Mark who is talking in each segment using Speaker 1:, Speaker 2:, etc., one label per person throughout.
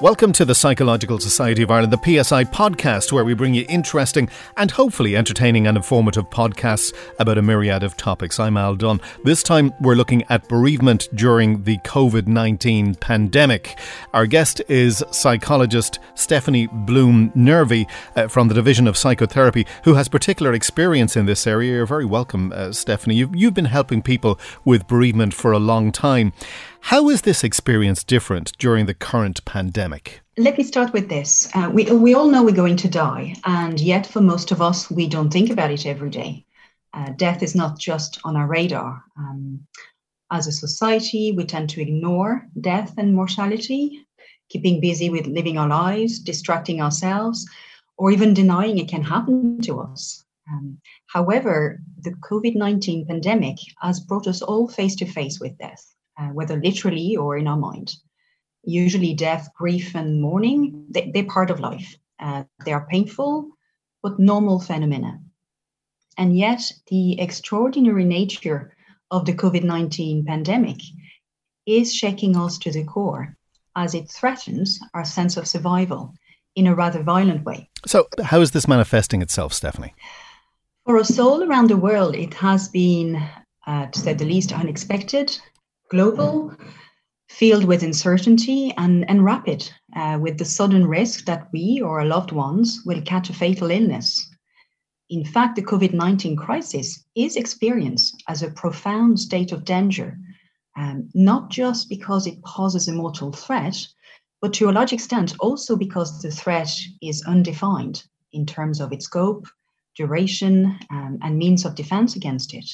Speaker 1: Welcome to the Psychological Society of Ireland, the PSI podcast, where we bring you interesting and hopefully entertaining and informative podcasts about a myriad of topics. I'm Al Dunn. This time we're looking at bereavement during the COVID 19 pandemic. Our guest is psychologist Stephanie Bloom Nervi uh, from the Division of Psychotherapy, who has particular experience in this area. You're very welcome, uh, Stephanie. You've, you've been helping people with bereavement for a long time. How is this experience different during the current pandemic?
Speaker 2: Let me start with this. Uh, we, we all know we're going to die, and yet for most of us, we don't think about it every day. Uh, death is not just on our radar. Um, as a society, we tend to ignore death and mortality, keeping busy with living our lives, distracting ourselves, or even denying it can happen to us. Um, however, the COVID 19 pandemic has brought us all face to face with death uh, whether literally or in our mind. Usually, death, grief, and mourning, they, they're part of life. Uh, they are painful, but normal phenomena. And yet, the extraordinary nature of the COVID 19 pandemic is shaking us to the core as it threatens our sense of survival in a rather violent way.
Speaker 1: So, how is this manifesting itself, Stephanie?
Speaker 2: For us all around the world, it has been, uh, to say the least, unexpected global, filled with uncertainty, and, and rapid, uh, with the sudden risk that we or our loved ones will catch a fatal illness. In fact, the COVID 19 crisis is experienced as a profound state of danger, um, not just because it poses a mortal threat, but to a large extent also because the threat is undefined in terms of its scope, duration, um, and means of defense against it.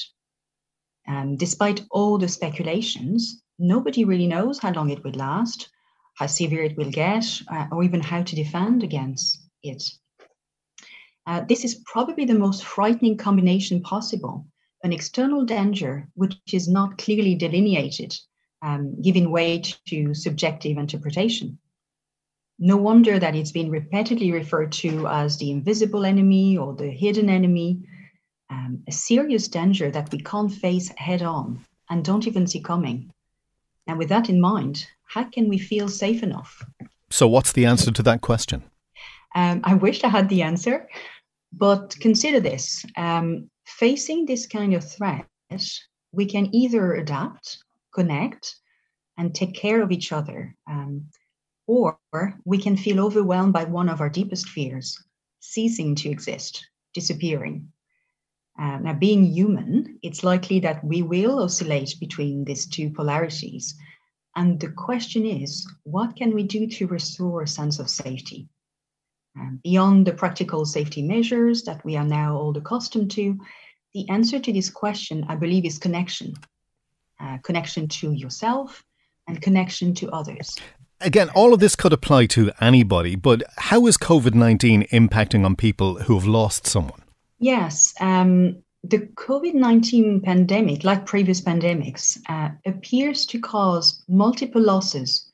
Speaker 2: Um, despite all the speculations, nobody really knows how long it will last, how severe it will get, uh, or even how to defend against it. Uh, this is probably the most frightening combination possible an external danger which is not clearly delineated, um, giving way to subjective interpretation. No wonder that it's been repeatedly referred to as the invisible enemy or the hidden enemy, um, a serious danger that we can't face head on and don't even see coming. And with that in mind, how can we feel safe enough?
Speaker 1: So, what's the answer to that question?
Speaker 2: Um, I wish I had the answer, but consider this um, facing this kind of threat, we can either adapt, connect, and take care of each other, um, or we can feel overwhelmed by one of our deepest fears ceasing to exist, disappearing. Uh, now, being human, it's likely that we will oscillate between these two polarities. And the question is, what can we do to restore a sense of safety? Um, beyond the practical safety measures that we are now all accustomed to, the answer to this question, I believe, is connection uh, connection to yourself and connection to others.
Speaker 1: Again, all of this could apply to anybody, but how is COVID 19 impacting on people who have lost someone?
Speaker 2: Yes. Um, the COVID 19 pandemic, like previous pandemics, uh, appears to cause multiple losses,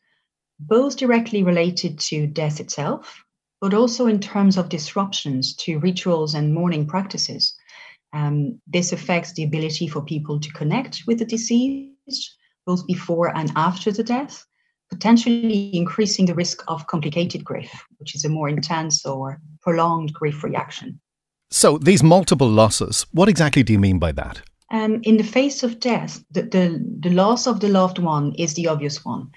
Speaker 2: both directly related to death itself, but also in terms of disruptions to rituals and mourning practices. Um, this affects the ability for people to connect with the deceased, both before and after the death, potentially increasing the risk of complicated grief, which is a more intense or prolonged grief reaction.
Speaker 1: So, these multiple losses, what exactly do you mean by that?
Speaker 2: Um, in the face of death, the, the, the loss of the loved one is the obvious one,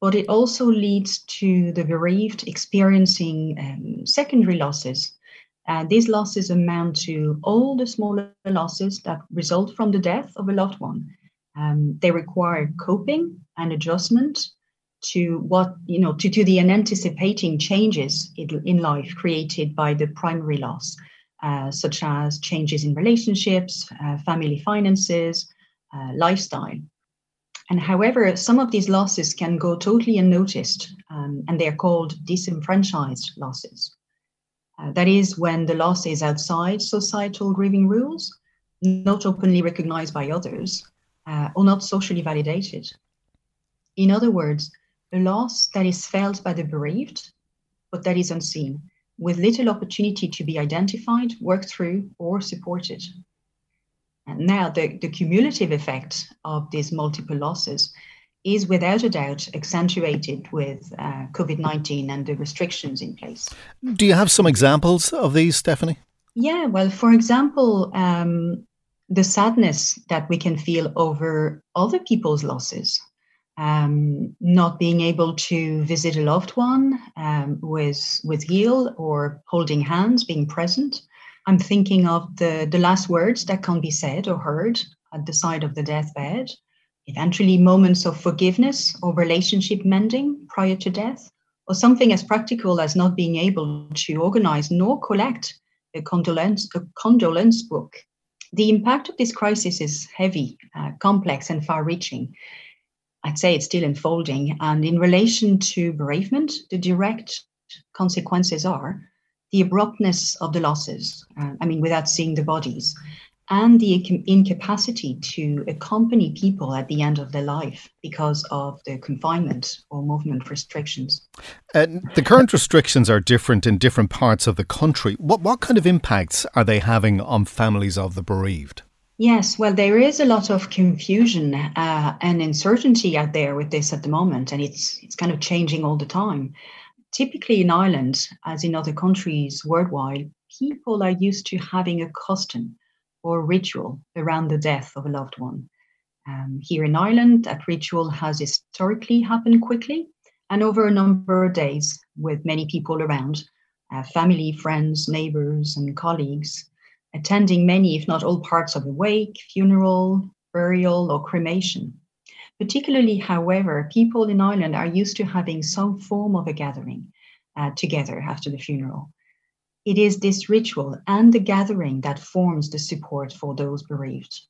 Speaker 2: but it also leads to the bereaved experiencing um, secondary losses. Uh, these losses amount to all the smaller losses that result from the death of a loved one. Um, they require coping and adjustment to what you know to, to the unanticipating changes in, in life created by the primary loss uh, such as changes in relationships, uh, family finances, uh, lifestyle. And however, some of these losses can go totally unnoticed, um, and they're called disenfranchised losses. Uh, that is when the loss is outside societal grieving rules, not openly recognized by others, uh, or not socially validated. In other words, a loss that is felt by the bereaved, but that is unseen with little opportunity to be identified, worked through, or supported. And now, the, the cumulative effect of these multiple losses is without a doubt accentuated with uh, COVID 19 and the restrictions in place.
Speaker 1: Do you have some examples of these, Stephanie?
Speaker 2: Yeah, well, for example, um, the sadness that we can feel over other people's losses, um, not being able to visit a loved one um, with with ill or holding hands, being present. I'm thinking of the the last words that can be said or heard at the side of the deathbed. Eventually, moments of forgiveness or relationship mending prior to death, or something as practical as not being able to organize nor collect a condolence, a condolence book. The impact of this crisis is heavy, uh, complex, and far reaching. I'd say it's still unfolding. And in relation to bereavement, the direct consequences are the abruptness of the losses, uh, I mean, without seeing the bodies, and the incapacity to accompany people at the end of their life because of the confinement or movement restrictions.
Speaker 1: The current restrictions are different in different parts of the country. What, what kind of impacts are they having on families of the bereaved?
Speaker 2: Yes, well, there is a lot of confusion uh, and uncertainty out there with this at the moment, and it's it's kind of changing all the time. Typically, in Ireland, as in other countries worldwide, people are used to having a custom or ritual around the death of a loved one. Um, here in Ireland, that ritual has historically happened quickly and over a number of days with many people around uh, family, friends, neighbors, and colleagues, attending many, if not all, parts of the wake, funeral, burial, or cremation. Particularly, however, people in Ireland are used to having some form of a gathering uh, together after the funeral. It is this ritual and the gathering that forms the support for those bereaved.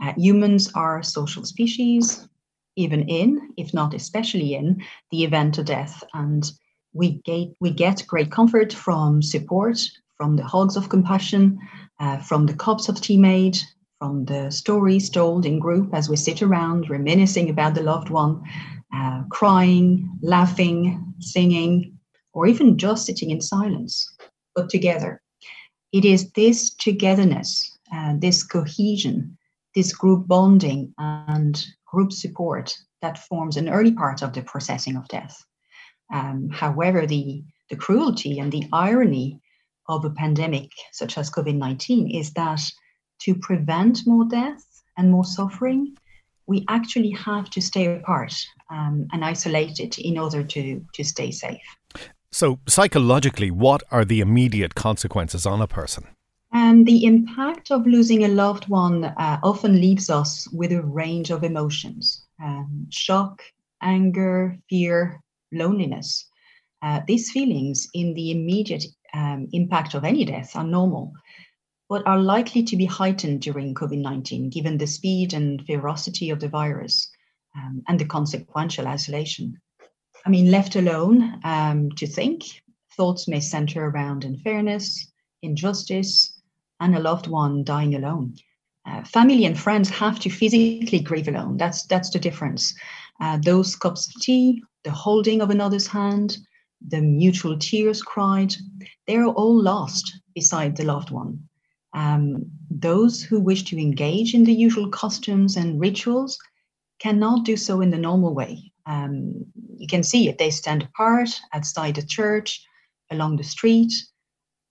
Speaker 2: Uh, humans are social species, even in, if not especially in, the event of death. And we get, we get great comfort from support, from the hugs of compassion, uh, from the cups of tea made, from the stories told in group as we sit around reminiscing about the loved one, uh, crying, laughing, singing, or even just sitting in silence but together. It is this togetherness, uh, this cohesion, this group bonding and group support that forms an early part of the processing of death. Um, however, the, the cruelty and the irony of a pandemic such as COVID 19 is that to prevent more death and more suffering, we actually have to stay apart um, and isolated in order to, to stay safe.
Speaker 1: So, psychologically, what are the immediate consequences on a person?
Speaker 2: And the impact of losing a loved one uh, often leaves us with a range of emotions um, shock, anger, fear, loneliness. Uh, these feelings, in the immediate um, impact of any death, are normal, but are likely to be heightened during COVID 19 given the speed and ferocity of the virus um, and the consequential isolation. I mean, left alone um, to think, thoughts may center around unfairness, injustice, and a loved one dying alone. Uh, family and friends have to physically grieve alone. That's that's the difference. Uh, those cups of tea, the holding of another's hand, the mutual tears cried, they are all lost beside the loved one. Um, those who wish to engage in the usual customs and rituals cannot do so in the normal way. Um, you can see it. They stand apart outside the church, along the street,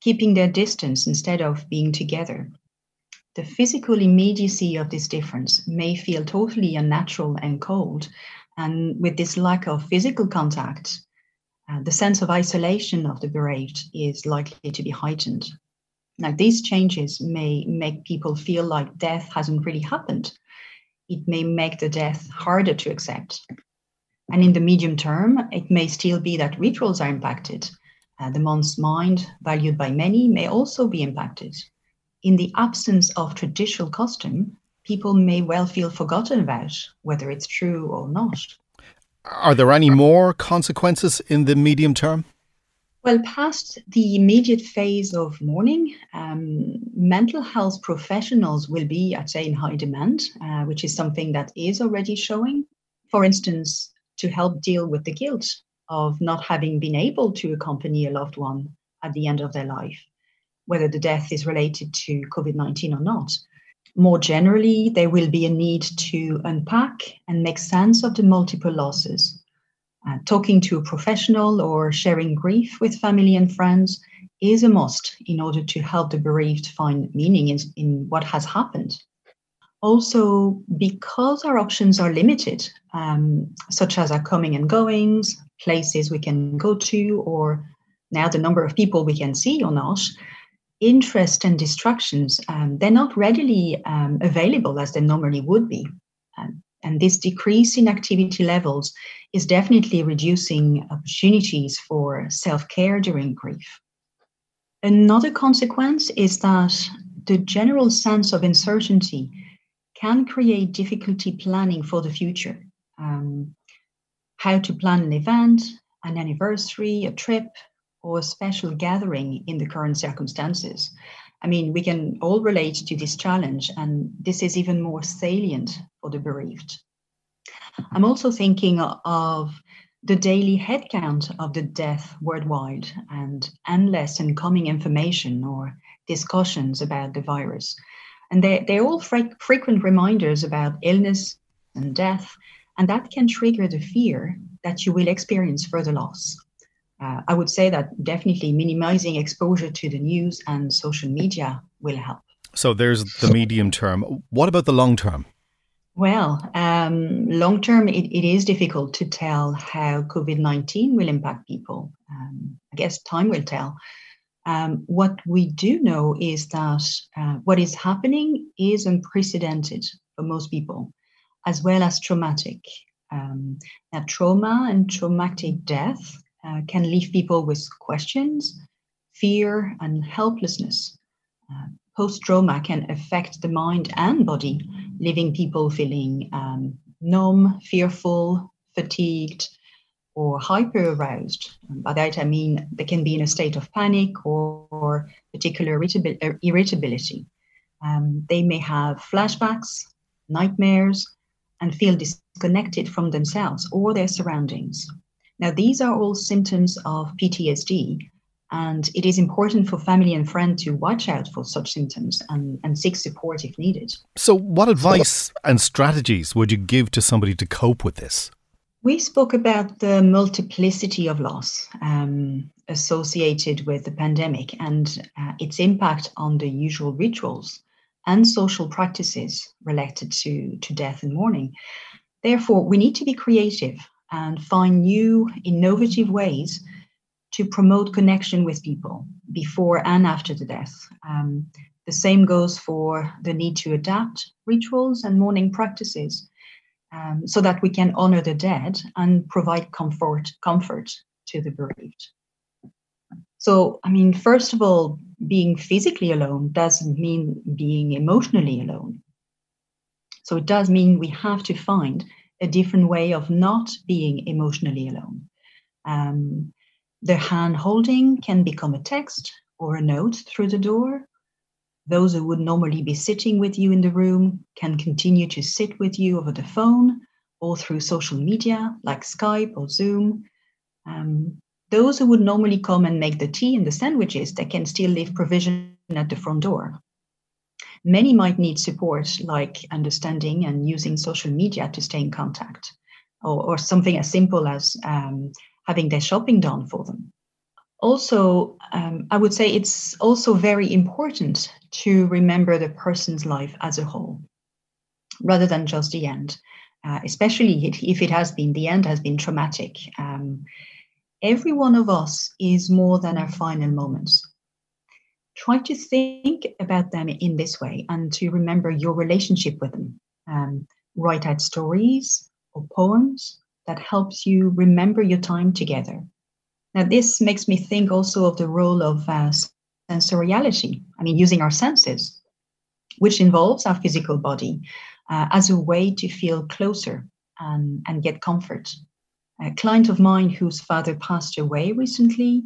Speaker 2: keeping their distance instead of being together. The physical immediacy of this difference may feel totally unnatural and cold. And with this lack of physical contact, uh, the sense of isolation of the bereaved is likely to be heightened. Now, these changes may make people feel like death hasn't really happened. It may make the death harder to accept. And in the medium term, it may still be that rituals are impacted. Uh, the month's mind, valued by many, may also be impacted. In the absence of traditional custom, people may well feel forgotten about, whether it's true or not.
Speaker 1: Are there any more consequences in the medium term?
Speaker 2: Well, past the immediate phase of mourning, um, mental health professionals will be, I'd say, in high demand, uh, which is something that is already showing. For instance, to help deal with the guilt of not having been able to accompany a loved one at the end of their life, whether the death is related to COVID 19 or not. More generally, there will be a need to unpack and make sense of the multiple losses. Uh, talking to a professional or sharing grief with family and friends is a must in order to help the bereaved find meaning in, in what has happened. Also, because our options are limited, um, such as our coming and goings, places we can go to, or now the number of people we can see or not, interest and distractions, um, they're not readily um, available as they normally would be. Um, and this decrease in activity levels is definitely reducing opportunities for self care during grief. Another consequence is that the general sense of uncertainty can create difficulty planning for the future. Um, how to plan an event, an anniversary, a trip, or special gathering in the current circumstances. I mean, we can all relate to this challenge, and this is even more salient for the bereaved. I'm also thinking of the daily headcount of the death worldwide and endless incoming information or discussions about the virus. And they, they're all fre- frequent reminders about illness and death, and that can trigger the fear that you will experience further loss. Uh, I would say that definitely minimizing exposure to the news and social media will help.
Speaker 1: So there's the medium term. What about the long term?
Speaker 2: Well, um, long term, it, it is difficult to tell how COVID 19 will impact people. Um, I guess time will tell. Um, what we do know is that uh, what is happening is unprecedented for most people, as well as traumatic. Um, now, trauma and traumatic death uh, can leave people with questions, fear, and helplessness. Uh, Post trauma can affect the mind and body leaving people feeling um, numb, fearful, fatigued, or hyper aroused. By that I mean they can be in a state of panic or, or particular irritability. Um, they may have flashbacks, nightmares, and feel disconnected from themselves or their surroundings. Now, these are all symptoms of PTSD, and it is important for family and friends to watch out for such symptoms and, and seek support if needed.
Speaker 1: So, what advice and strategies would you give to somebody to cope with this?
Speaker 2: We spoke about the multiplicity of loss um, associated with the pandemic and uh, its impact on the usual rituals and social practices related to, to death and mourning. Therefore, we need to be creative and find new, innovative ways to promote connection with people before and after the death. Um, the same goes for the need to adapt rituals and mourning practices um, so that we can honor the dead and provide comfort, comfort to the bereaved. So, I mean, first of all, being physically alone doesn't mean being emotionally alone. So, it does mean we have to find a different way of not being emotionally alone. Um, the hand holding can become a text or a note through the door. Those who would normally be sitting with you in the room can continue to sit with you over the phone or through social media like Skype or Zoom. Um, those who would normally come and make the tea and the sandwiches, they can still leave provision at the front door. Many might need support like understanding and using social media to stay in contact, or, or something as simple as um, having their shopping done for them. Also, um, I would say it's also very important to remember the person's life as a whole rather than just the end, uh, especially if it has been, the end has been traumatic. Um, every one of us is more than our final moments. Try to think about them in this way and to remember your relationship with them. Um, write out stories or poems that helps you remember your time together. Now, this makes me think also of the role of uh, sensoriality, I mean, using our senses, which involves our physical body uh, as a way to feel closer and, and get comfort. A client of mine whose father passed away recently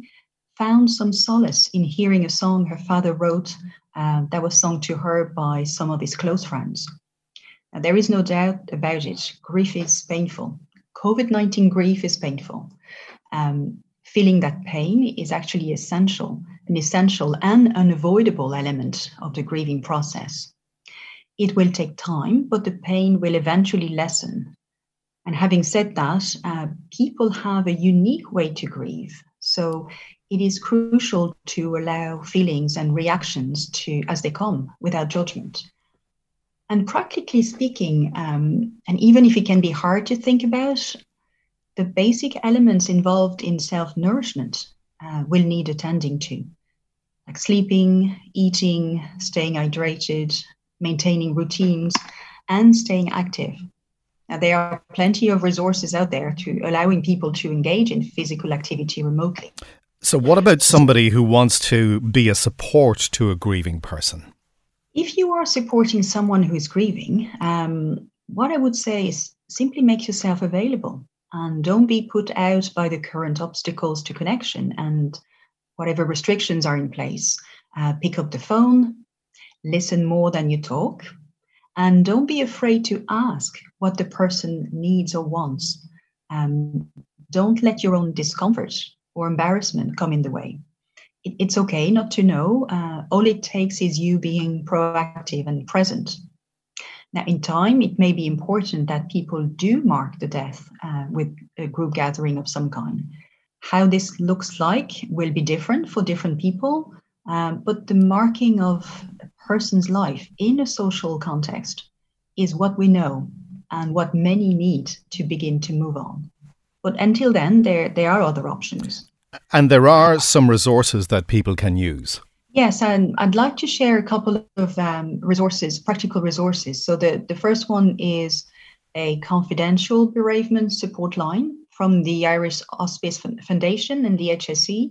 Speaker 2: found some solace in hearing a song her father wrote uh, that was sung to her by some of his close friends. Now, there is no doubt about it, grief is painful. COVID 19 grief is painful. Um, feeling that pain is actually essential, an essential and unavoidable element of the grieving process. It will take time, but the pain will eventually lessen. And having said that, uh, people have a unique way to grieve. So it is crucial to allow feelings and reactions to as they come without judgment. And practically speaking, um, and even if it can be hard to think about, the basic elements involved in self nourishment uh, will need attending to, like sleeping, eating, staying hydrated, maintaining routines, and staying active. Now, there are plenty of resources out there to allowing people to engage in physical activity remotely.
Speaker 1: So, what about somebody who wants to be a support to a grieving person?
Speaker 2: If you are supporting someone who is grieving, um, what I would say is simply make yourself available and don't be put out by the current obstacles to connection and whatever restrictions are in place. Uh, pick up the phone, listen more than you talk, and don't be afraid to ask what the person needs or wants. Um, don't let your own discomfort or embarrassment come in the way. It, it's okay not to know. Uh, all it takes is you being proactive and present now, in time, it may be important that people do mark the death uh, with a group gathering of some kind. How this looks like will be different for different people, um, but the marking of a person's life in a social context is what we know and what many need to begin to move on. But until then, there, there are other options.
Speaker 1: And there are some resources that people can use.
Speaker 2: Yes, and I'd like to share a couple of um, resources, practical resources. So the, the first one is a confidential bereavement support line from the Irish Hospice Foundation and the HSE.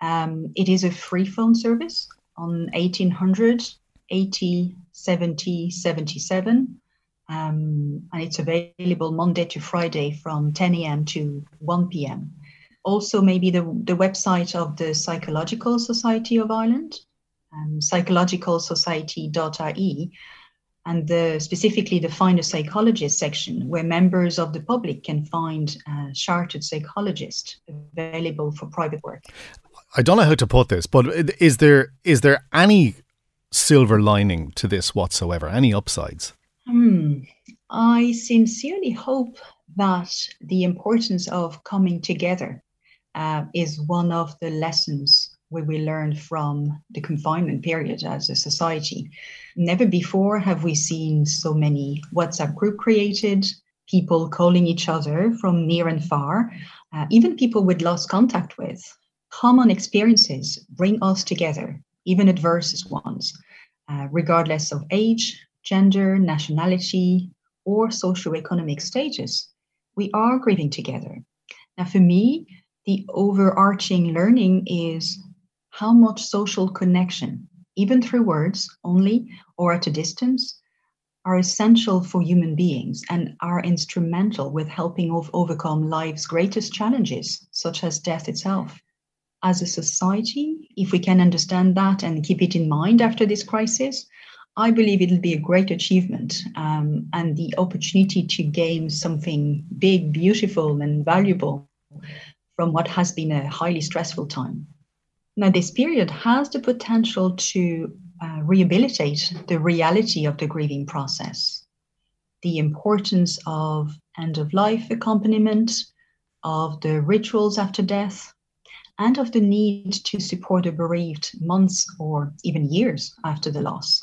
Speaker 2: Um, it is a free phone service on 1800 80 70 77. Um, and it's available Monday to Friday from 10 a.m. to 1 p.m also maybe the, the website of the Psychological Society of Ireland, um, psychologicalsociety.ie, and the, specifically the Find a Psychologist section, where members of the public can find a chartered psychologist available for private work.
Speaker 1: I don't know how to put this, but is there is there any silver lining to this whatsoever? Any upsides?
Speaker 2: Hmm. I sincerely hope that the importance of coming together uh, is one of the lessons we will learn from the confinement period as a society. Never before have we seen so many WhatsApp group created, people calling each other from near and far, uh, even people we'd lost contact with. Common experiences bring us together, even adverse ones, uh, regardless of age, gender, nationality, or socioeconomic status. We are grieving together. Now, for me, the overarching learning is how much social connection, even through words only or at a distance, are essential for human beings and are instrumental with helping overcome life's greatest challenges, such as death itself. As a society, if we can understand that and keep it in mind after this crisis, I believe it'll be a great achievement um, and the opportunity to gain something big, beautiful, and valuable from what has been a highly stressful time. Now, this period has the potential to uh, rehabilitate the reality of the grieving process, the importance of end of life accompaniment, of the rituals after death, and of the need to support the bereaved months or even years after the loss.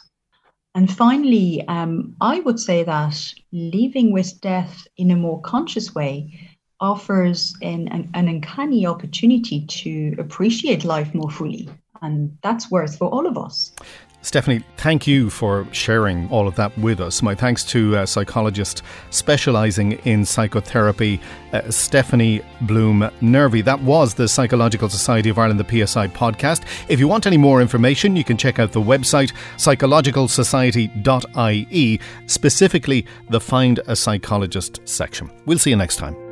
Speaker 2: And finally, um, I would say that living with death in a more conscious way offers an, an, an uncanny opportunity to appreciate life more fully. And that's worth for all of us.
Speaker 1: Stephanie, thank you for sharing all of that with us. My thanks to a psychologist specialising in psychotherapy, uh, Stephanie Bloom Nervi. That was the Psychological Society of Ireland, the PSI podcast. If you want any more information, you can check out the website psychologicalsociety.ie, specifically the Find a Psychologist section. We'll see you next time.